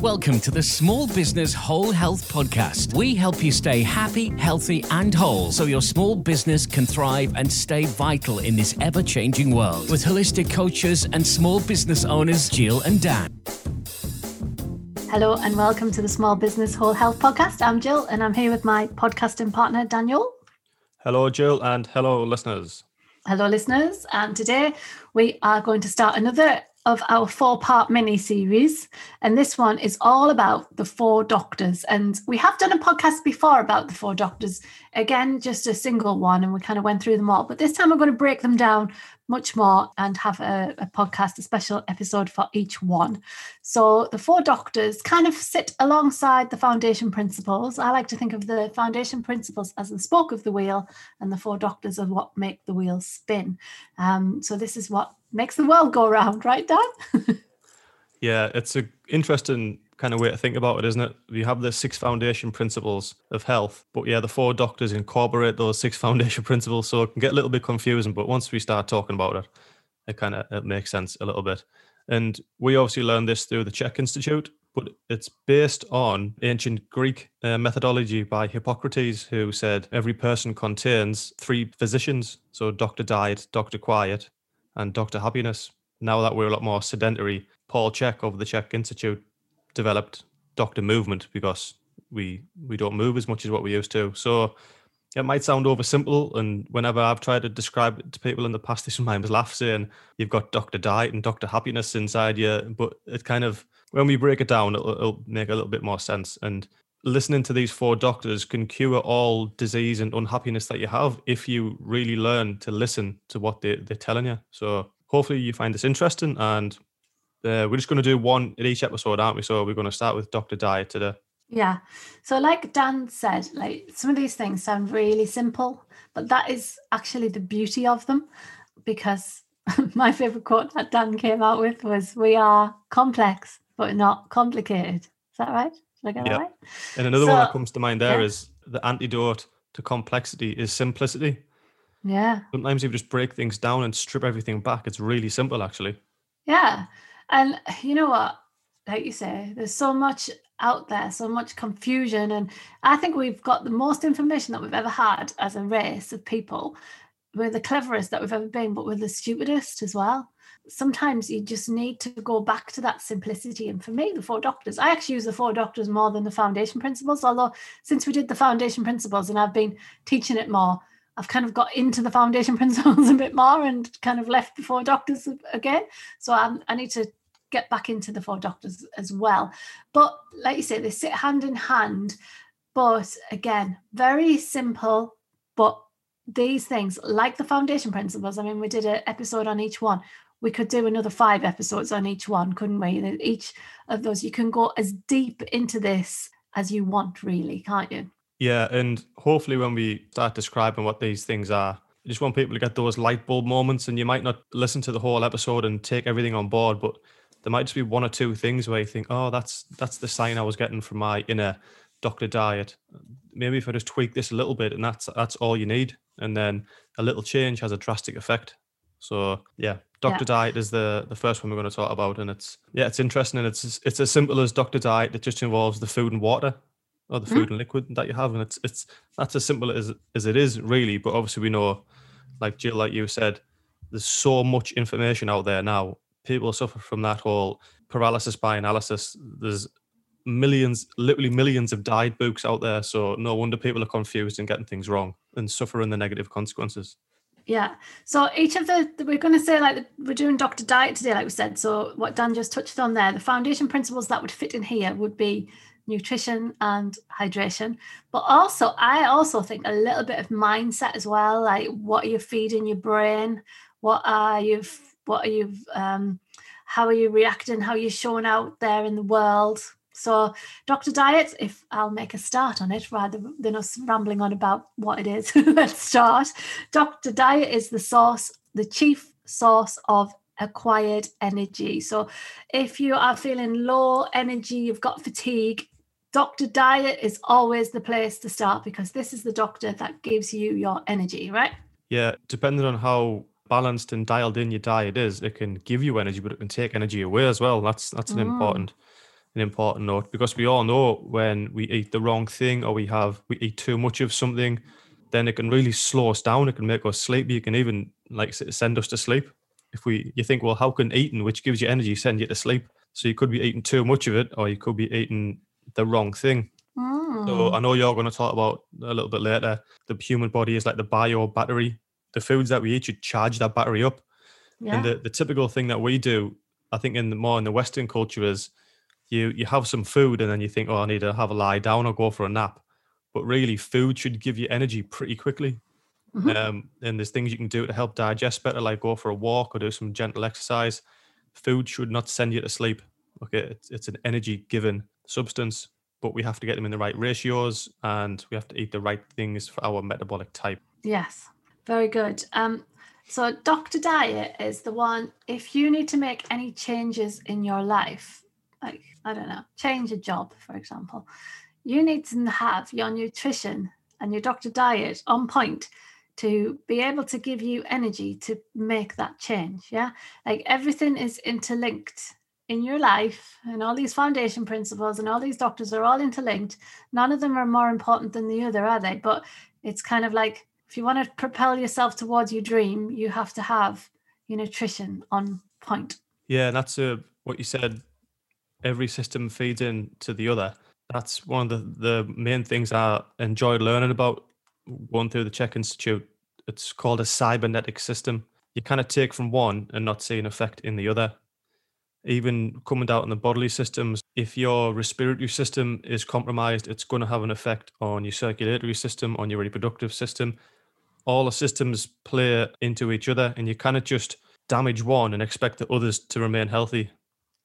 Welcome to the Small Business Whole Health Podcast. We help you stay happy, healthy, and whole so your small business can thrive and stay vital in this ever changing world. With holistic coaches and small business owners, Jill and Dan. Hello, and welcome to the Small Business Whole Health Podcast. I'm Jill, and I'm here with my podcasting partner, Daniel. Hello, Jill, and hello, listeners. Hello, listeners. And today we are going to start another of our four part mini series. And this one is all about the four doctors. And we have done a podcast before about the four doctors. Again, just a single one, and we kind of went through them all. But this time we're going to break them down much more and have a, a podcast, a special episode for each one. So the four doctors kind of sit alongside the foundation principles. I like to think of the foundation principles as the spoke of the wheel, and the four doctors are what make the wheel spin. Um, so this is what makes the world go round, right, Dan? yeah, it's an interesting kind of way to think about it, isn't it? You have the six foundation principles of health, but yeah, the four doctors incorporate those six foundation principles, so it can get a little bit confusing. But once we start talking about it, it kind of it makes sense a little bit. And we obviously learned this through the Chek Institute, but it's based on ancient Greek uh, methodology by Hippocrates, who said every person contains three physicians. So Dr. Diet, Dr. Quiet, and Dr. Happiness. Now that we're a lot more sedentary, Paul Chek of the Chek Institute developed Dr. Movement because we we don't move as much as what we used to. So it might sound oversimple, and whenever I've tried to describe it to people in the past, they sometimes laugh saying you've got Dr. Diet and Dr. Happiness inside you. But it kind of when we break it down, it'll, it'll make a little bit more sense. And listening to these four doctors can cure all disease and unhappiness that you have if you really learn to listen to what they, they're telling you. So hopefully you find this interesting and uh, we're just going to do one in each episode, aren't we? So we're going to start with Dr. Diet today. Yeah. So like Dan said, like some of these things sound really simple, but that is actually the beauty of them because my favorite quote that Dan came out with was we are complex but not complicated. Is that right? Did I get right? And another so, one that comes to mind there yeah. is the antidote to complexity is simplicity. Yeah. Sometimes you just break things down and strip everything back, it's really simple actually. Yeah. And you know what? Like you say, there's so much out there, so much confusion. And I think we've got the most information that we've ever had as a race of people. We're the cleverest that we've ever been, but we're the stupidest as well sometimes you just need to go back to that simplicity. And for me, the four doctors, I actually use the four doctors more than the foundation principles. Although since we did the foundation principles and I've been teaching it more, I've kind of got into the foundation principles a bit more and kind of left the four doctors again. So I'm, I need to get back into the four doctors as well. But like you say, they sit hand in hand. But again, very simple, but these things like the foundation principles i mean we did an episode on each one we could do another five episodes on each one, couldn't we? Each of those, you can go as deep into this as you want, really, can't you? Yeah, and hopefully, when we start describing what these things are, I just want people to get those light bulb moments. And you might not listen to the whole episode and take everything on board, but there might just be one or two things where you think, "Oh, that's that's the sign I was getting from my inner doctor diet." Maybe if I just tweak this a little bit, and that's that's all you need, and then a little change has a drastic effect. So yeah, Doctor yeah. Diet is the the first one we're going to talk about, and it's yeah, it's interesting, and it's it's as simple as Doctor Diet. It just involves the food and water, or the food mm. and liquid that you have, and it's it's that's as simple as as it is really. But obviously, we know, like Jill, like you said, there's so much information out there now. People suffer from that whole paralysis by analysis. There's millions, literally millions of diet books out there. So no wonder people are confused and getting things wrong and suffering the negative consequences. Yeah. So each of the we're going to say like we're doing Doctor Diet today, like we said. So what Dan just touched on there, the foundation principles that would fit in here would be nutrition and hydration, but also I also think a little bit of mindset as well. Like what are you feeding your brain? What are you? What are you? Um, how are you reacting? How are you showing out there in the world? So, Dr. Diet, if I'll make a start on it rather than us rambling on about what it is, let's start. Dr. Diet is the source, the chief source of acquired energy. So, if you are feeling low energy, you've got fatigue, Dr. Diet is always the place to start because this is the doctor that gives you your energy, right? Yeah, depending on how balanced and dialed in your diet is, it can give you energy, but it can take energy away as well. That's that's an mm. important an important note because we all know when we eat the wrong thing or we have we eat too much of something, then it can really slow us down. It can make us sleepy. It can even like send us to sleep. If we you think, well, how can eating, which gives you energy, send you to sleep? So you could be eating too much of it, or you could be eating the wrong thing. Mm. So I know you're going to talk about a little bit later. The human body is like the bio battery. The foods that we eat should charge that battery up. yeah. And the, the typical thing that we do, I think in the more in the Western culture is you you have some food and then you think, oh, I need to have a lie down or go for a nap. But really, food should give you energy pretty quickly. Mhm. Um, and there's things you can do to help digest better, like go for a walk or do some gentle exercise. Food should not send you to sleep. Okay, it's, it's an energy given substance, but we have to get them in the right ratios and we have to eat the right things for our metabolic type. Yes, very good. Um, so Dr. Diet is the one, if you need to make any changes in your life, like, I don't know, change a job, for example, you need to have your nutrition and your Dr. Diet on point to be able to give you energy to make that change. Yeah. Like everything is interlinked in your life and all these foundation principles and all these doctors are all interlinked. None of them are more important than the other, are they? But it's kind of like if you want to propel yourself towards your dream, you have to have your nutrition on point. Yeah, and that's uh, what you said. Every system feeds in to the other. That's one of the, the main things I enjoyed learning about going through the Chek Institute. It's called a cybernetic system. You kind of take from one and not see an effect in the other. Even coming out in the bodily systems, if your respiratory system is compromised, it's going to have an effect on your circulatory system, on your reproductive system. All the systems play into each other, and you cannot just damage one and expect the others to remain healthy.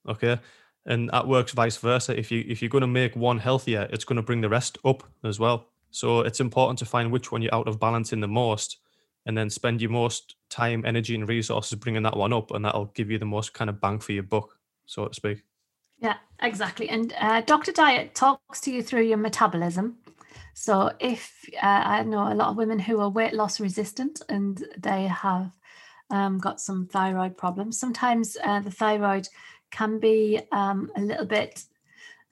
Okay. And that works vice versa. If you if you're going to make one healthier, it's going to bring the rest up as well. So it's important to find which one you're out of balance in the most, and then spend your most time, energy, and resources bringing that one up, and that'll give you the most kind of bang for your buck, so to speak. Yeah, exactly. And uh, Dr. Diet talks to you through your metabolism. So if uh, I know a lot of women who are weight loss resistant and they have um, got some thyroid problems, sometimes uh, the thyroid can be um, a little bit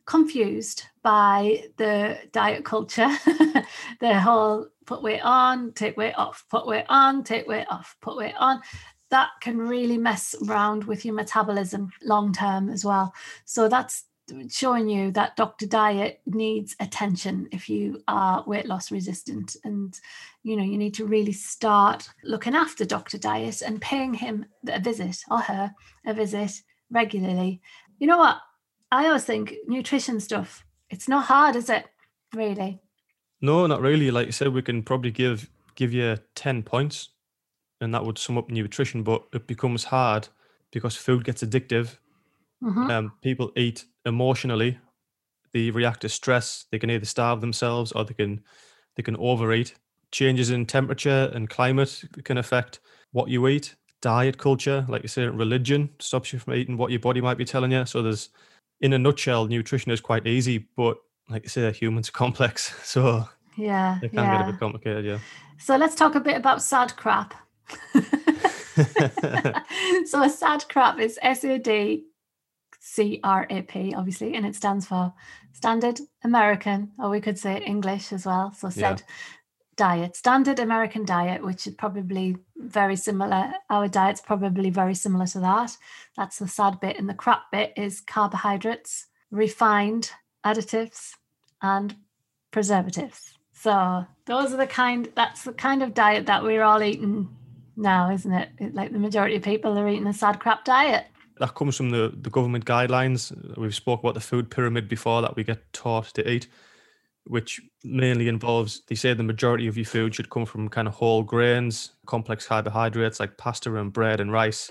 confused by the diet culture, the whole put weight on, take weight off, put weight on, take weight off, put weight on. That can really mess around with your metabolism long term as well. So that's showing you that Dr. Diet needs attention if you are weight loss resistant. And, you know, you need to really start looking after Dr. Diet and paying him a visit or her a visit regularly. You know what? I always think nutrition stuff, it's not hard, is it? Really? No, not really. Like you said, we can probably give give you ten points, and that would sum up nutrition. But it becomes hard because food gets addictive. Mhm. Um, people eat emotionally. They react to stress. They can either starve themselves or they can they can overeat. Changes in temperature and climate can affect what you eat. Diet culture, like you say, religion stops you from eating what your body might be telling you. So there's, in a nutshell, nutrition is quite easy, but like you say, humans are complex, so Yeah. it can get a bit complicated. Yeah. So let's talk a bit about sad crap. so a sad crap is S A D C R A P, obviously, and it stands for Standard American, or we could say English as well. So Yeah. Diet, Standard American diet, which is probably very similar. Our diet's probably very similar to that. That's the sad bit, and the crap bit is carbohydrates, refined additives, and preservatives. So those are the kind that's the kind of diet that we're all eating now, isn't it? It- Like the majority of people are eating a sad crap diet. that comes from the, the government guidelines. We've spoke about the food pyramid before that we get taught to eat, which mainly involves they say the majority of your food should come from kind of whole grains, complex carbohydrates like pasta and bread and rice,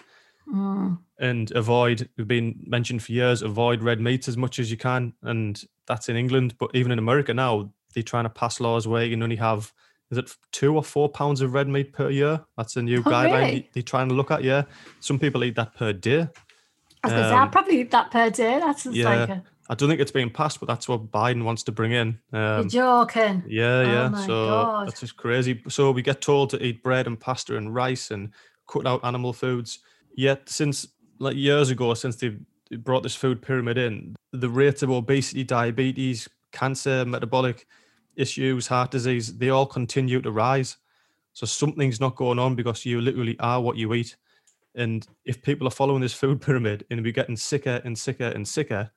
Mm, and avoid. We've been mentioned for years. Avoid red meats as much as you can, and that's in England. But even in America now, they're trying to pass laws where you can only have. Is it two or four pounds of red meat per year? That's a new Oh, guideline really? they- they're trying to look at. Yeah, some people eat that per day. I was gonna say I'll Um, probably eat that per day. That's yeah. like a I don't think it's being passed, but that's what Biden wants to bring in. you're Um, joking. yeah, Oh yeah. my so God. that's just crazy. So we get told to eat bread and pasta and rice and cut out animal foods. Yet since like years ago, since they've brought this food pyramid in, the rates of obesity, diabetes, cancer, metabolic issues, heart disease, they all continue to rise. So something's not going on because you literally are what you eat. And if people are following this food pyramid and we're getting sicker and sicker and sicker,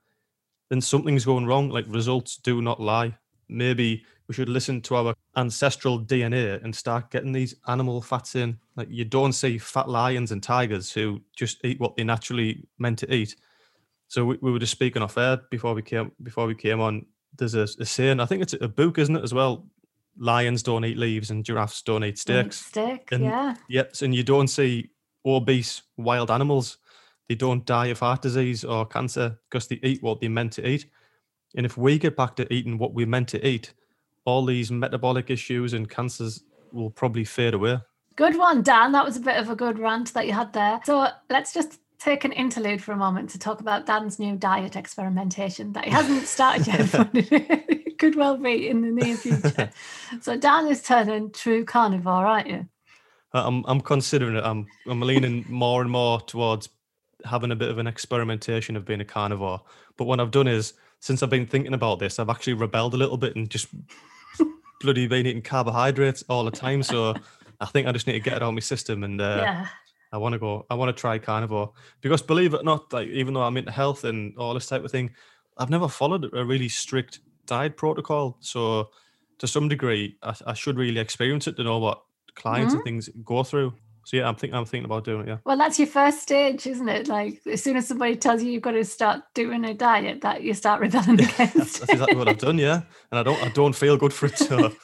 then something's going wrong. Like results do not lie. Maybe we should listen to our ancestral DNA and start getting these animal fats in. Like you don't see fat lions and tigers who just eat what they naturally meant to eat. So we, we were just speaking off air before we came before we came on. There's a, a saying, I think it's a book, isn't it, as well? Lions don't eat leaves and giraffes don't eat steaks. Steak, And- yeah. Yes, and you don't see obese wild animals. They don't die of heart disease or cancer because they eat what they're meant to eat. And if we get back to eating what we're meant to eat, all these metabolic issues and cancers will probably fade away. Good one, Dan. That was a bit of a good rant that you had there. So let's just take an interlude for a moment to talk about Dan's new diet experimentation that he hasn't started yet, but it could well be in the near future. So Dan is turning true carnivore, aren't you? I- I'm I'm considering it. I'm I'm leaning more and more towards having a bit of an experimentation of being a carnivore. But what I've done is since I've been thinking about this, I've actually rebelled a little bit and just bloody been eating carbohydrates all the time. So I think I just need to get it out of my system and uh, yeah. I want to go. I want to try carnivore because believe it or not, like even though I'm into health and all this type of thing, I've never followed a really strict diet protocol. So to some degree, I, I should really experience it to know what clients and things go through. So yeah, I'm thinking. I'm thinking about doing it. Yeah. Well, that's your first stage, isn't it? Like as soon as somebody tells you you've got to start doing a diet, that you start rebelling That's, against. that's exactly what I've done. Yeah, and I don't. I don't feel good for it. So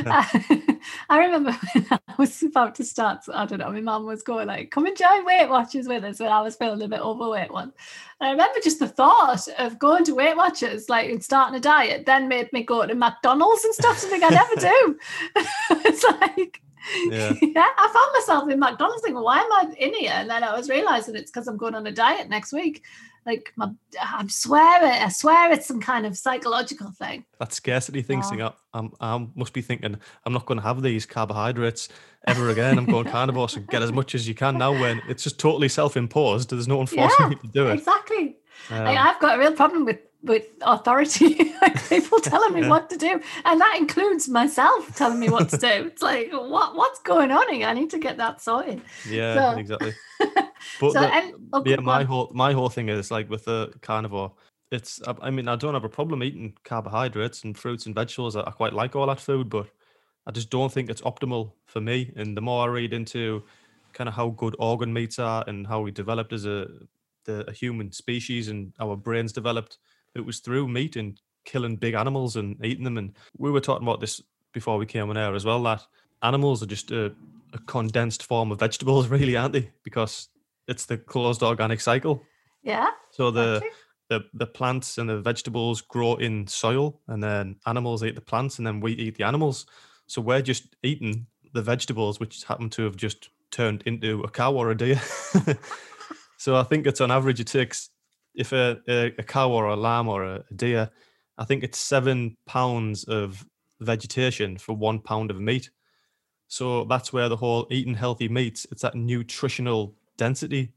I remember when I was about to start, I don't know, my mum was going like, come and join Weight Watchers with us when I was feeling a bit overweight once. And I remember just the thought of going to Weight Watchers, like and starting a diet, then made me go to McDonald's and stuff, something I never do. it's like, Yeah. yeah, I found myself in McDonald's thinking, why am I in here? And then I was realizing it's because I'm going on a diet next week. Like, my, I swear it, I swear it's some kind of psychological thing. that scarcity thing. Thing up. I'm. I must be thinking. I'm not going to have these carbohydrates ever again. I'm going carnivore. So get as much as you can now. When it's just totally self-imposed. There's no one forcing Yeah, me to do it. Exactly. Um, Like, I've got a real problem with with authority, like people telling me Yeah. what to do, and that includes myself telling me what to do. It's like, what what's going on here? I need to get that sorted. Yeah, So- exactly. But so, the- and, oh, yeah, my on. whole my whole thing is like with the carnivore. It's I- I mean I don't have a problem eating carbohydrates and fruits and vegetables. I, I quite like all that food, but I just don't think it's optimal for me. And the more I read into kind of how good organ meats are and how we developed as a the a human species and our brains developed, it was through meat and killing big animals and eating them. And we were talking about this before we came on air as well. That animals are just a, a condensed form of vegetables, really, aren't they? Because it's the closed organic cycle. yeah, So the the the plants and the vegetables grow in soil, and then animals eat the plants, and then we eat the animals. So we're just eating the vegetables, which happen to have just turned into a cow or a deer. so I think it's on average it takes if a, a, a cow or a lamb or a, a deer, I think it's seven pounds of vegetation for one pound of meat. So that's where the whole eating healthy meats, it's that nutritional density.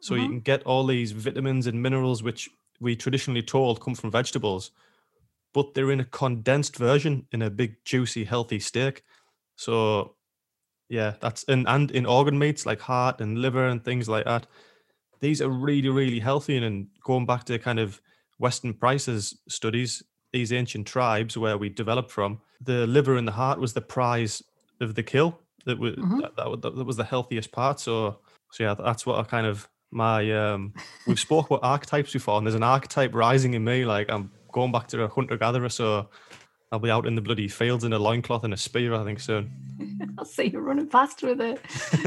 So you Mhm. can get all these vitamins and minerals which we traditionally told come from vegetables, but they're in a condensed version in a big, juicy, healthy steak. So yeah, that's and and in organ meats like heart and liver and things like that. These are really, really healthy. And, and going back to kind of Weston Price's studies, these ancient tribes where we developed from, the liver and the heart was the prize of the kill. That was Mhm. that, that, that was the healthiest part. So so yeah, that's what I kind of my um we've spoke about archetypes before, and there's an archetype rising in me. Like I'm going back to a hunter gatherer, so I'll be out in the bloody fields in a loincloth and a spear, I think soon. I'll see you running past with a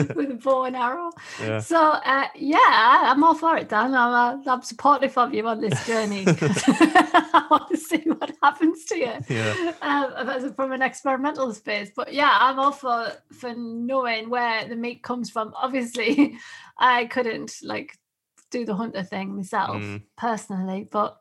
with a bow and arrow. Yeah. So uh, yeah, I'm all for it, Dan. I'm, uh, I'm supportive of you on this journey. I want to see what happens to you. Yeah. Um, from an experimental space, but yeah, I'm all for for knowing where the meat comes from. Obviously, I couldn't like do the hunter thing myself Mm. personally, but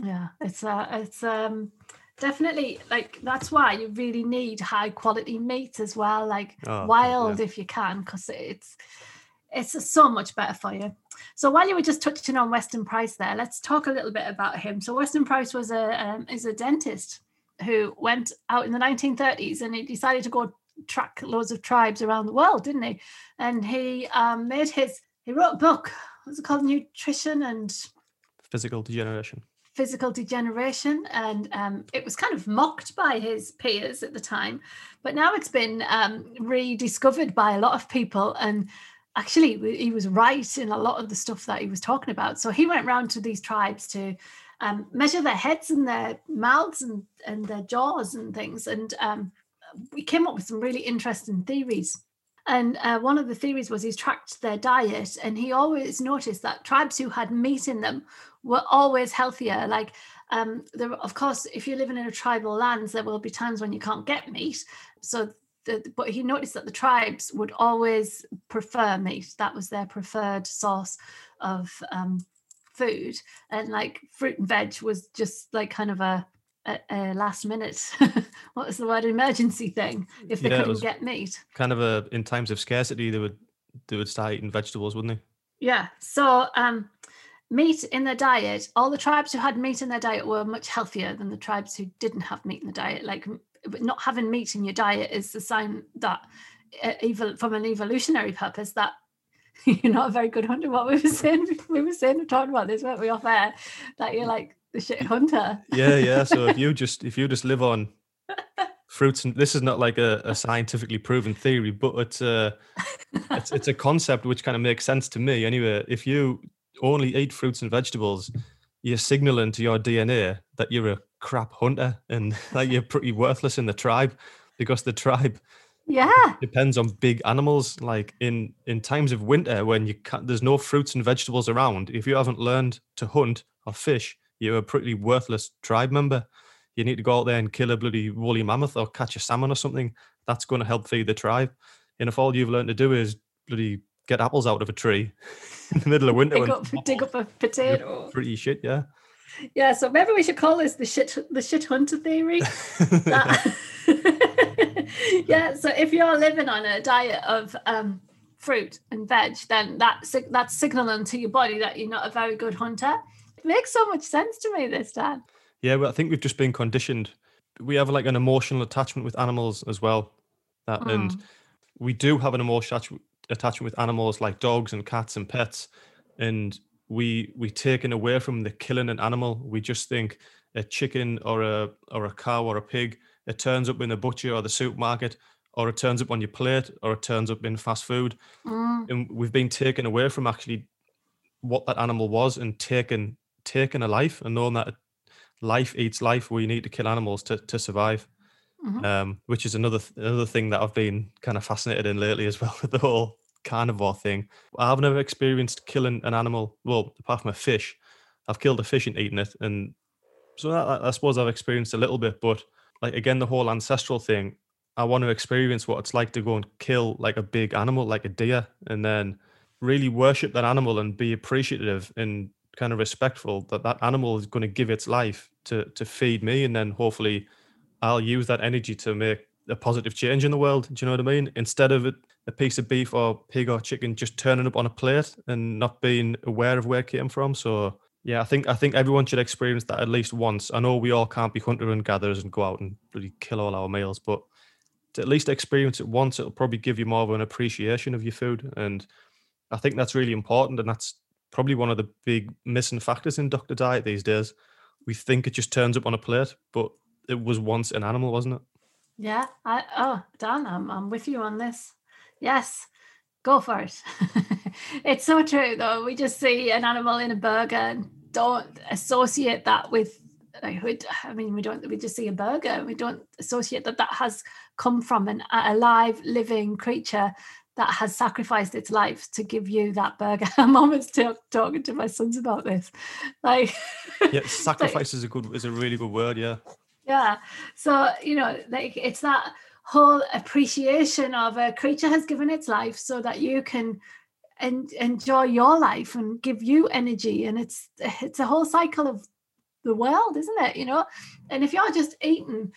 yeah, it's uh, it's um definitely like that's why you really need high quality meat as well, like Oh, God, yeah. wild if you can, because it's it's so much better for you. So while you were just touching on Weston Price there, let's talk a little bit about him. So Weston Price was a um, is a dentist who went out in the 1930s and he decided to go track loads of tribes around the world, didn't he? And he um, made his he wrote a book. What's it called? Nutrition and Physical degeneration. Physical degeneration, and um, it was kind of mocked by his peers at the time, but now it's been um, rediscovered by a lot of people and actually he was right in a lot of the stuff that he was talking about. So he went round to these tribes to um, measure their heads and their mouths and, and their jaws and things and um, we came up with some really interesting theories. And uh, one of the theories was he's tracked their diet and he always noticed that tribes who had meat in them were always healthier like um, there, of course if you're living in a tribal lands there will be times when you can't get meat so the, but he noticed that the tribes would always prefer meat. That was their preferred source of um, food, and like fruit and veg was just like kind of a, a, a last minute. what was the word? Emergency thing if they yeah, couldn't get meat. Kind of a in times of scarcity, they would they would start eating vegetables, wouldn't they? Yeah. So um, meat in their diet, all the tribes who had meat in their diet were much healthier than the tribes who didn't have meat in the diet. Like not having meat in your diet is the sign that uh, even from an evolutionary purpose that you're not a very good hunter. What we were saying, we were saying, we talking about this, weren't we, off air? That you're like the shit hunter. Yeah, yeah. So if you just if you just live on fruits and this is not like a, a scientifically proven theory, but it's a it's, it's a concept which kind of makes sense to me. Anyway, if you only eat fruits and vegetables, you're signaling to your DNA that you're a crap hunter and that you're pretty worthless in the tribe because the tribe yeah. depends on big animals. Like in in times of winter when you can't there's no fruits and vegetables around if you haven't learned to hunt or fish you're a pretty worthless tribe member. You need to go out there and kill a bloody woolly mammoth or catch a salmon or something. That's going to help feed the tribe. And if all you've learned to do is bloody get apples out of a tree in the middle of winter dig, up, dig up a potato pretty shit yeah yeah, so maybe we should call this the shit the shit hunter theory. yeah, so if you're living on a diet of um, fruit and veg, then that that's signaling to your body that you're not a very good hunter. It makes so much sense to me this Dan. Yeah, well, I think we've just been conditioned. We have like an emotional attachment with animals as well. That mm. and we do have an emotional attachment with animals like dogs and cats and pets. And we we taken away from the killing an animal. We just think a chicken or a or a cow or a pig, it turns up in the butcher or the supermarket, or it turns up on your plate, or it turns up in fast food. Mm. And we've been taken away from actually what that animal was and taken taken a life and knowing that life eats life, we need to kill animals to to survive. Mm-hmm. Um, which is another another thing that I've been kind of fascinated in lately as well. With the whole carnivore thing. I've never experienced killing an animal. Well, apart from a fish, I've killed a fish and eaten it, and so that, I suppose I've experienced a little bit. But like again, the whole ancestral thing, I want to experience what it's like to go and kill like a big animal, like a deer, and then really worship that animal and be appreciative and kind of respectful that that animal is going to give its life to to feed me, and then hopefully I'll use that energy to make a positive change in the world. Do you know what I mean? Instead of it a piece of beef or pig or chicken just turning up on a plate and not being aware of where it came from. So yeah, I think I think everyone should experience that at least once. I know we all can't be hunter and gatherers and go out and really kill all our meals, but to at least experience it once, it'll probably give you more of an appreciation of your food. And I think that's really important. And that's probably one of the big missing factors in Dr. Diet these days. We think it just turns up on a plate, but it was once an animal, wasn't it? Yeah. I oh Dan, I'm I'm with you on this. Yes, go for it. it's so true, though. We just see an animal in a burger and don't associate that with. Like, I mean, we don't. We just see a burger. And we don't associate that that has come from an alive, living creature that has sacrificed its life to give you that burger. I'm almost t- talking to my sons about this. Like, yeah, sacrifice like, is a good is a really good word. Yeah. Yeah. So you know, like it's that whole appreciation of a creature has given its life so that you can enjoy your life and give you energy and it's it's a whole cycle of the world isn't it you know and if you're just eating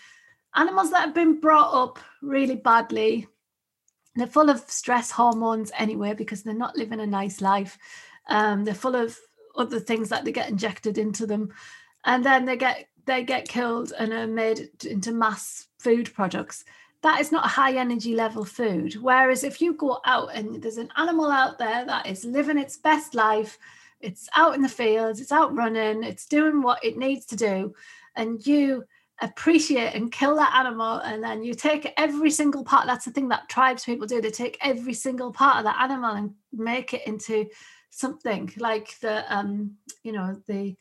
animals that have been brought up really badly they're full of stress hormones anyway because they're not living a nice life. Um, they're full of other things that they get injected into them, and then they get they get killed and are made into mass food products. That is not a high energy level food. Whereas if you go out and there's an animal out there that is living its best life, it's out in the fields, it's out running, it's doing what it needs to do, and you appreciate and kill that animal and then you take every single part that's the thing that tribes people do they take every single part of that animal and make it into something like the um you know the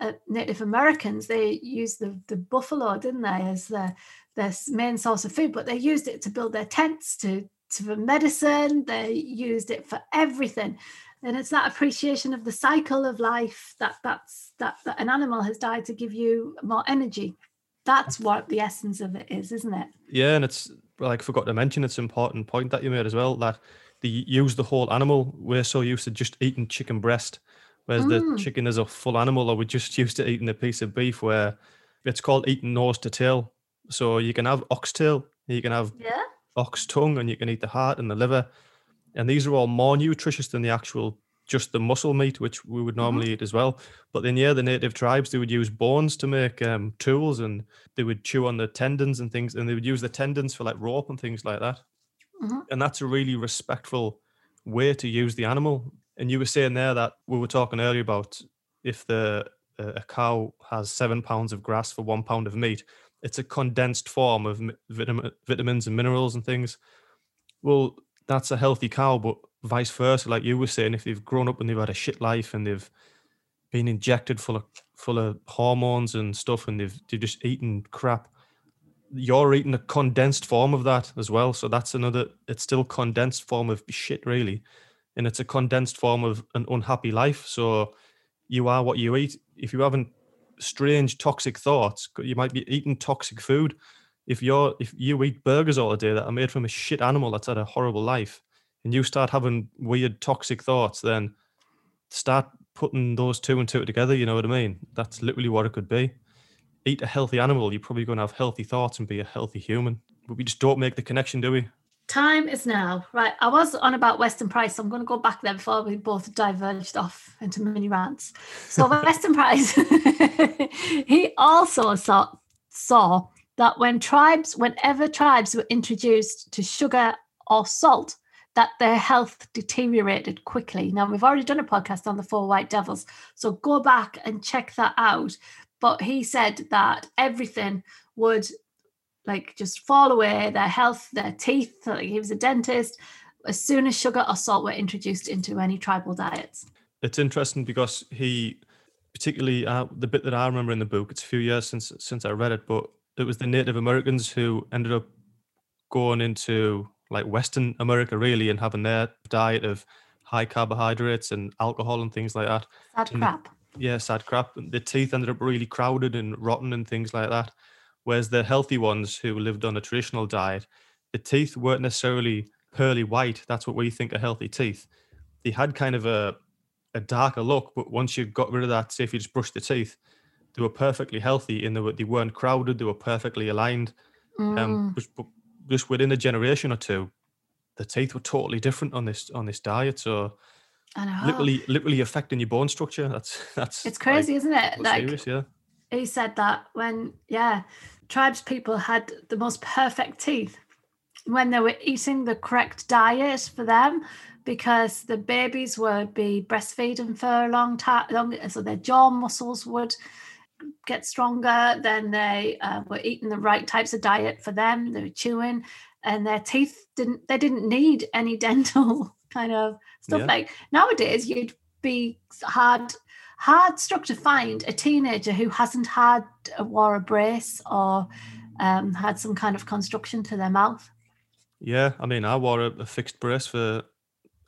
uh, native americans they used the the buffalo didn't they as their their main source of food but they used it to build their tents to to for medicine they used it for everything and it's that appreciation of the cycle of life that that's that, that an animal has died to give you more energy that's what the essence of it is, isn't it? Yeah, and it's like forgot to mention it's an important point that you made as well that they use the whole animal. We're so used to just eating chicken breast, whereas mm. the chicken is a full animal, or we're just used to eating a piece of beef where it's called eating nose to tail. So you can have oxtail, you can have yeah. ox tongue, and you can eat the heart and the liver. And these are all more nutritious than the actual just the muscle meat, which we would mm-hmm. normally mm-hmm. eat as well. But then, yeah, the native tribes they would use bones to make um, tools, and they would chew on the tendons and things, and they would use the tendons for like rope and things like that. Mm-hmm. And that's a really respectful way to use the animal. And you were saying there that we were talking earlier about if the uh, a cow has seven pounds of grass for one pound of meat, it's a condensed form of vitamin, vitamins and minerals and things. Well, that's a healthy cow, but vice versa, like you were saying, if they've grown up and they've had a shit life and they've been injected full of full of hormones and stuff, and they've they've just eaten crap, you're eating a condensed form of that as well. So that's another. It's still condensed form of shit, really, and it's a condensed form of an unhappy life. So you are what you eat. If you haven't strange toxic thoughts, you might be eating toxic food. If you're if you eat burgers all day that are made from a shit animal that's had a horrible life, and you start having weird toxic thoughts, then start putting those two and two together. You know what I mean? That's literally what it could be. Eat a healthy animal, you're probably going to have healthy thoughts and be a healthy human. But we just don't make the connection, do we? Time is now. Right. I was on about Weston Price. So I'm going to go back there before we both diverged off into mini rants. So Weston Price, he also saw, saw that when tribes, whenever tribes were introduced to sugar or salt, that their health deteriorated quickly. Now, we've already done a podcast on the four white devils, so go back and check that out. But he said that everything would like just fall away their health, their teeth. Like he was a dentist as soon as sugar or salt were introduced into any tribal diets. It's interesting because he, particularly uh, the bit that I remember in the book, it's a few years since since I read it, but it was the Native Americans who ended up going into like Western America really and having their diet of high carbohydrates and alcohol and things like that. Sad and crap. yeah, sad crap. The teeth ended up really crowded and rotten and things like that. Whereas the healthy ones who lived on a traditional diet, the teeth weren't necessarily pearly white. That's what we think are healthy teeth. They had kind of a a darker look, but once you got rid of that, say if you just brushed the teeth, they were perfectly healthy and they, were, they weren't crowded, they were perfectly aligned. Um, mm. Um, but, just within a generation or two, the teeth were totally different on this on this diet. So literally literally affecting your bone structure. That's that's it's crazy, like, isn't it? Like serious, yeah. He said that when yeah, tribes people had the most perfect teeth when they were eating the correct diet for them because the babies would be breastfeeding for a long time long, so their jaw muscles would get stronger, then they uh, were eating the right types of diet for them. They were chewing, and their teeth didn't. They didn't need any dental kind of stuff. Yeah. Like nowadays, you'd be hard hard struck to find a teenager who hasn't had a wore a brace or um, had some kind of construction to their mouth. Yeah, I mean, I wore a, a fixed brace for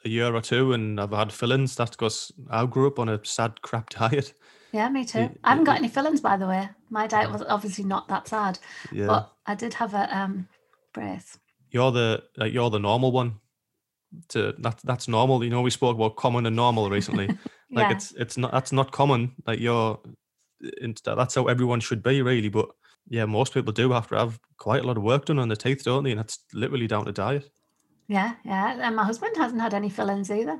a year or two, and I've had fillings. That's because I grew up on a sad crap diet. Yeah, me too. I haven't got any fillings, by the way. My diet was obviously not that sad, yeah. but I did have a um, brace. You're the like, you're the normal one. To that that's normal. You know, we spoke about common and normal recently. like yeah. it's it's not that's not common. Like you're, that's how everyone should be, really. But yeah, most people do have to have quite a lot of work done on the teeth, don't they? And that's literally down to diet. Yeah, yeah. And my husband hasn't had any fillings either.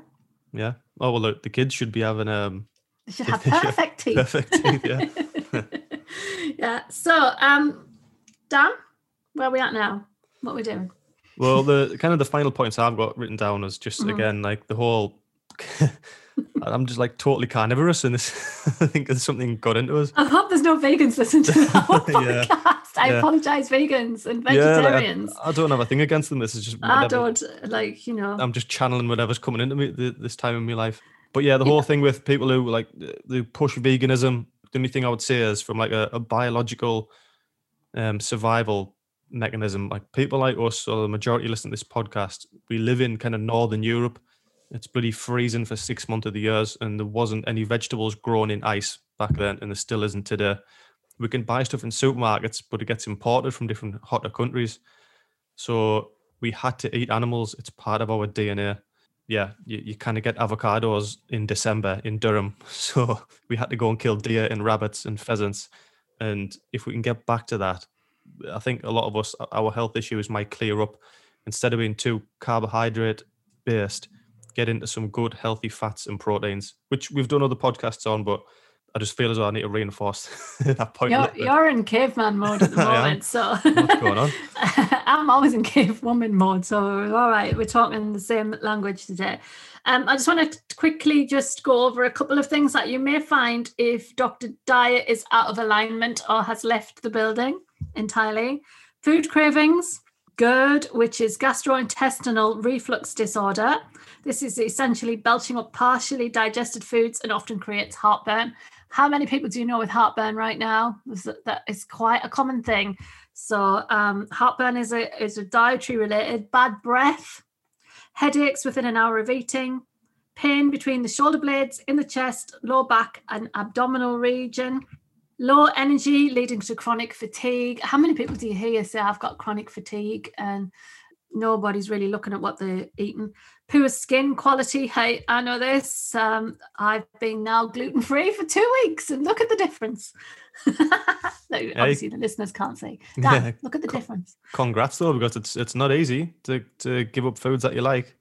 Yeah. Oh well, the, the kids should be having um They should have perfect teeth. perfect teeth. Yeah. yeah. So, um, Dan, where are we at now? What are we doing? Well, the kind of the final points I've got written down is just Mhm. again like the whole. I'm just like totally carnivorous, and this I think there's something got into us. I hope there's no vegans listening to our Yeah, podcast. I yeah. apologize, vegans and Yeah, like, I- vegetarians. I, don't have a thing against them. This is just I, don't like, you know. I'm just channeling whatever's coming into me th- this time in my life. But yeah, the whole thing with people who like who push veganism. The only thing I would say is from like a, a biological um, survival mechanism. Like people like us, or the majority listen to this podcast, we live in kind of northern Europe. It's bloody freezing for six months of the years, and there wasn't any vegetables grown in ice back then, and there still isn't today. We can buy stuff in supermarkets, but it gets imported from different hotter countries. So we had to eat animals. It's part of our DNA. Yeah, you, you kind of get avocados in December in Durham. So we had to go and kill deer and rabbits and pheasants. And if we can get back to that, I think a lot of us, our health issues might clear up. Instead of being too carbohydrate based, get into some good healthy fats and proteins, which we've done other podcasts on, but I just feel as though I need to reinforce that point. You're, you're in caveman mode at the moment, so What's going on? I'm always in cave woman mode, so all right, we're talking the same language today. Um, I just want to quickly just go over a couple of things that you may find if Dr. Diet is out of alignment or has left the building entirely. Food cravings, GERD, which is gastrointestinal reflux disorder. This is essentially belching up partially digested foods and often creates heartburn. How many people do you know with heartburn right now? That is quite a common thing. So um, heartburn is a is a dietary related bad breath, headaches within an hour of eating, pain between the shoulder blades, in the chest, low back, and abdominal region. Low energy leading to chronic fatigue. How many people do you hear say I've got chronic fatigue and nobody's really looking at what they're eating? Poor skin quality. Hey, I know this. Um, I've been now gluten free for two weeks, and look at the difference. no, obviously the listeners can't see. Dan, Yeah, look at the difference. Congrats though, because it's it's not easy to to give up foods that you like.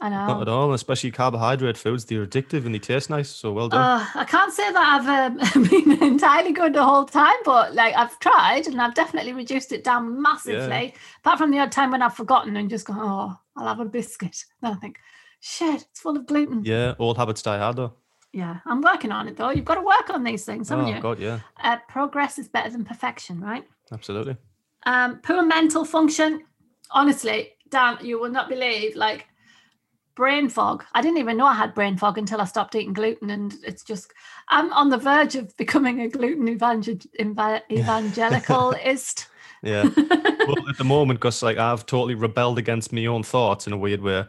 I know. Not at all, especially carbohydrate foods. They're addictive and they taste nice. So well done. Uh, I can't say that I've um, been entirely good the whole time, but like I've tried and I've definitely reduced it down massively. Apart from the odd time when I've forgotten and just gone, oh, I'll have a biscuit. Then I think, shit, it's full of gluten. Yeah. yeah, old habits die hard though. Yeah, I'm working on it though. You've got to work on these things, haven't oh you? god, yeah, Uh, progress is better than perfection, right? absolutely. Um, poor mental function. Honestly, Dan, you will not believe like brain fog. I didn't even know I had brain fog until I stopped eating gluten, and it's just I'm on the verge of becoming a gluten evangel- eva- evangelicalist. Yeah. well, at the moment, because like I've totally rebelled against my own thoughts in a weird way,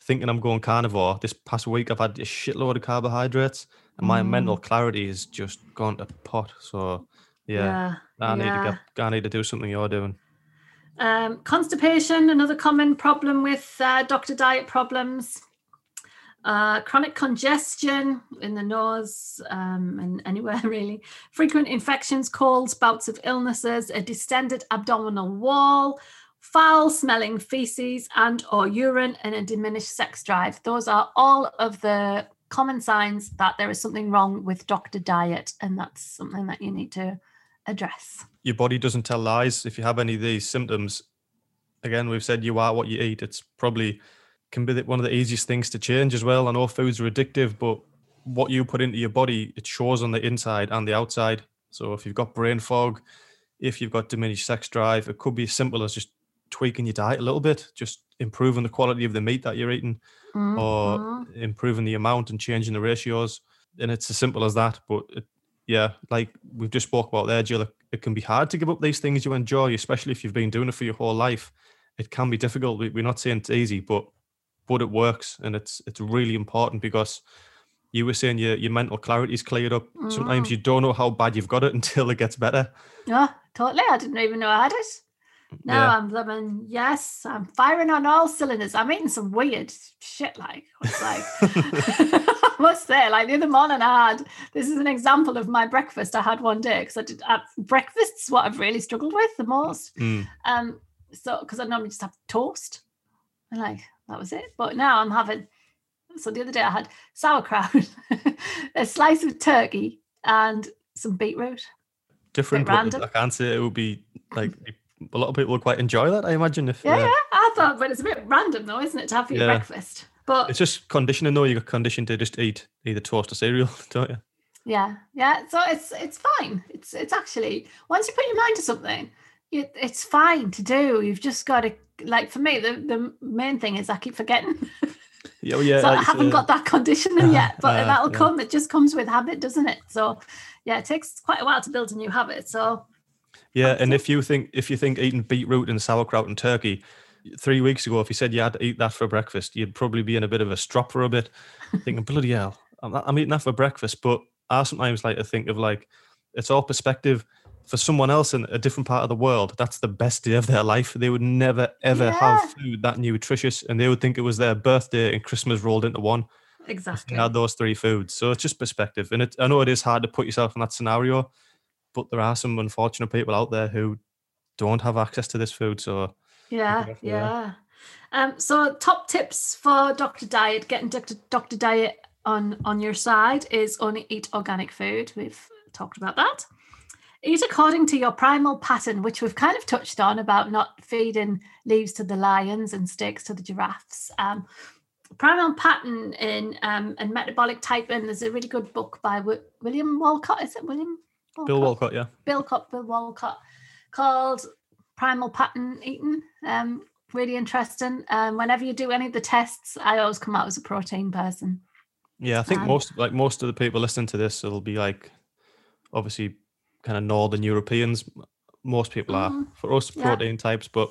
thinking I'm going carnivore. This past week, I've had a shitload of carbohydrates, and my Mm. mental clarity has just gone to pot. So yeah, I need to get, I need to do something you're doing. Um, constipation, another common problem with uh, doctor diet problems. Uh, chronic congestion in the nose um, and anywhere really. Frequent infections, colds, bouts of illnesses, a distended abdominal wall, foul smelling feces and or urine, and a diminished sex drive. Those are all of the common signs that there is something wrong with doctor diet, and that's something that you need to address. Your body doesn't tell lies. If you have any of these symptoms, again, we've said you are what you eat. It's probably can be one of the easiest things to change as well. I know foods are addictive, but what you put into your body, it shows on the inside and the outside. So if you've got brain fog, if you've got diminished sex drive, it could be as simple as just tweaking your diet a little bit, just improving the quality of the meat that you're eating, or Mhm. improving the amount and changing the ratios. And it's as simple as that. But it, yeah, like we've just spoke about there, Jill, it- can be hard to give up these things you enjoy, especially if you've been doing it for your whole life. It can be difficult. We- We're not saying it's easy, but but it works, and it's it's really important because you were saying your your mental clarity's cleared up. Sometimes Mm. you don't know how bad you've got it until it gets better. Yeah, totally. I didn't even know I had it. Now Yeah. I'm living, yes, I'm firing on all cylinders. I'm eating some weird shit like it's like must say, like the other morning I had this is an example of my breakfast I had one day because I did uh, breakfast's what I've really struggled with the most. Mm, Um, so because I normally just have toast. And like that was it. But now I'm having. So the other day I had sauerkraut, a slice of turkey, and some beetroot. Different. Random. I can't say it would be like a lot of people would quite enjoy that. I imagine if Yeah, uh, yeah. I thought, but it's a bit random though, isn't it, to have for your Yeah. breakfast? But it's just conditioning though. You got conditioned to just eat either toast or cereal, don't you? Yeah, yeah. So it's it's fine. It's it's actually once you put your mind to something, you, it's fine to do. You've just got to like for me, the the main thing is I keep forgetting. Yeah, well, yeah. so I haven't say, got that conditioning yet, but uh, that'll yeah. come. It just comes with habit, doesn't it? So yeah, it takes quite a while to build a new habit. So Yeah, and if you think if you think eating beetroot and sauerkraut and turkey, three weeks ago, if you said you had to eat that for breakfast, you'd probably be in a bit of a strop for a bit, thinking, "Bloody hell, I'm, I'm eating that for breakfast." But I sometimes like to think of like it's all perspective. For someone else in a different part of the world, that's the best day of their life. They would never ever Yeah. have food that nutritious, and they would think it was their birthday and Christmas rolled into one. exactly. Had those three foods, so it's just perspective. And it, I know it is hard to put yourself in that scenario, but there are some unfortunate people out there who don't have access to this food. So Yeah, yeah. yeah. Um, so top tips for Doctor Diet, getting Doctor Doctor Diet on on your side is only eat organic food. We've talked about that. Eat according to your primal pattern, which we've kind of touched on about not feeding leaves to the lions and steaks to the giraffes. Um, primal pattern in um, and metabolic typing. There's a really good book by Wi- William Wolcott. Is it William? Bill Wolcott, yeah, Bill Cop, Bill Wolcott, called Primal Pattern Eating. Um, really interesting. Um, whenever you do any of the tests, I always come out as a protein person. yeah. I think Um, most like most of the people listening to this, it'll be like obviously kind of Northern Europeans. Most people are Mhm. for us Yeah. protein types, but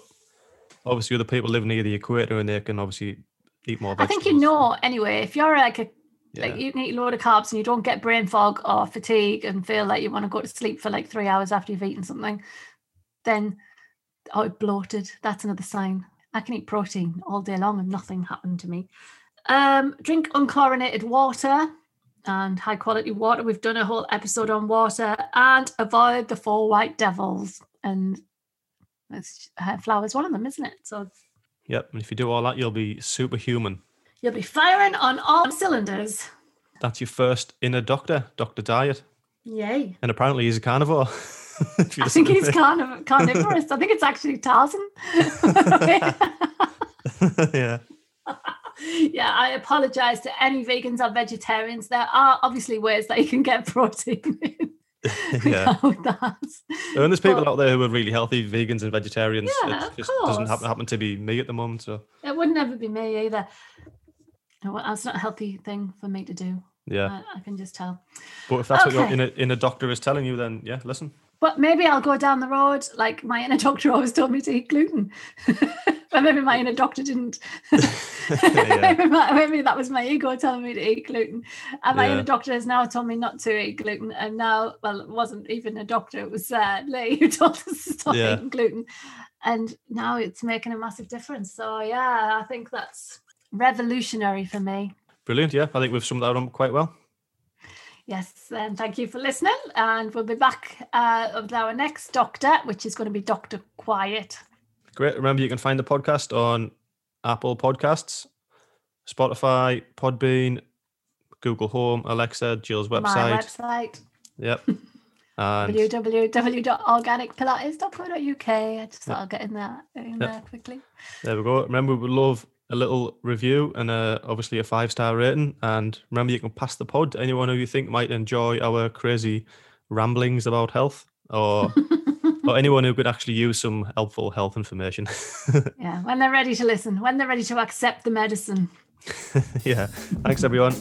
obviously other people live near the equator and they can obviously eat more. I think you know anyway. If you're like a Yeah. like you can eat a load of carbs and you don't get brain fog or fatigue and feel like you want to go to sleep for like three hours after you've eaten something, then oh bloated. That's another sign. I can eat protein all day long and nothing happened to me. Um, drink unchlorinated water and high quality water. We've done a whole episode on water and avoid the four white devils. And it's, uh, flour's one of them, isn't it? So Yep. And if you do all that, you'll be superhuman. you'll be firing on all cylinders. That's your first inner doctor, Doctor Diet, Yay. and apparently he's a carnivore. I think he's carniv- carnivorous. I think it's actually Tarzan. yeah. yeah, I apologize to any vegans or vegetarians. There are obviously ways that you can get protein in yeah. And there's people But out there who are really healthy vegans and vegetarians. Yeah, it of just doesn't happen, happen to be me at the moment. So it would never be me either. That's not a healthy thing for me to do. yeah. I, I can just tell. But if that's what your okay. inner, inner doctor is telling you, then yeah, listen. But maybe I'll go down the road like my inner doctor always told me to eat gluten. but maybe my inner doctor didn't. Maybe, my, maybe that was my ego telling me to eat gluten. And my Yeah. inner doctor has now told me not to eat gluten. And now, well, it wasn't even a doctor, it was uh, Lee who told us to stop Yeah. eating gluten. And now it's making a massive difference. So, yeah, I think that's revolutionary for me. Brilliant. Yeah, I think we've summed that up quite well. Yes, and thank you for listening. And we'll be back uh, with our next doctor, which is going to be Dr. Quiet. Great. Remember, you can find the podcast on Apple Podcasts, Spotify, Podbean, Google Home, Alexa, Jill's website. My website. Yep. And www.organicpilates.co.uk. I just thought I'll get in there, in there quickly. there we go. Remember, we love a little review and uh, obviously a five star rating. And remember, you can pass the pod to anyone who you think might enjoy our crazy ramblings about health or, or anyone who could actually use some helpful health information. Yeah, when they're ready to listen, when they're ready to accept the medicine. yeah. Thanks, everyone.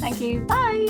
Thank you. Bye.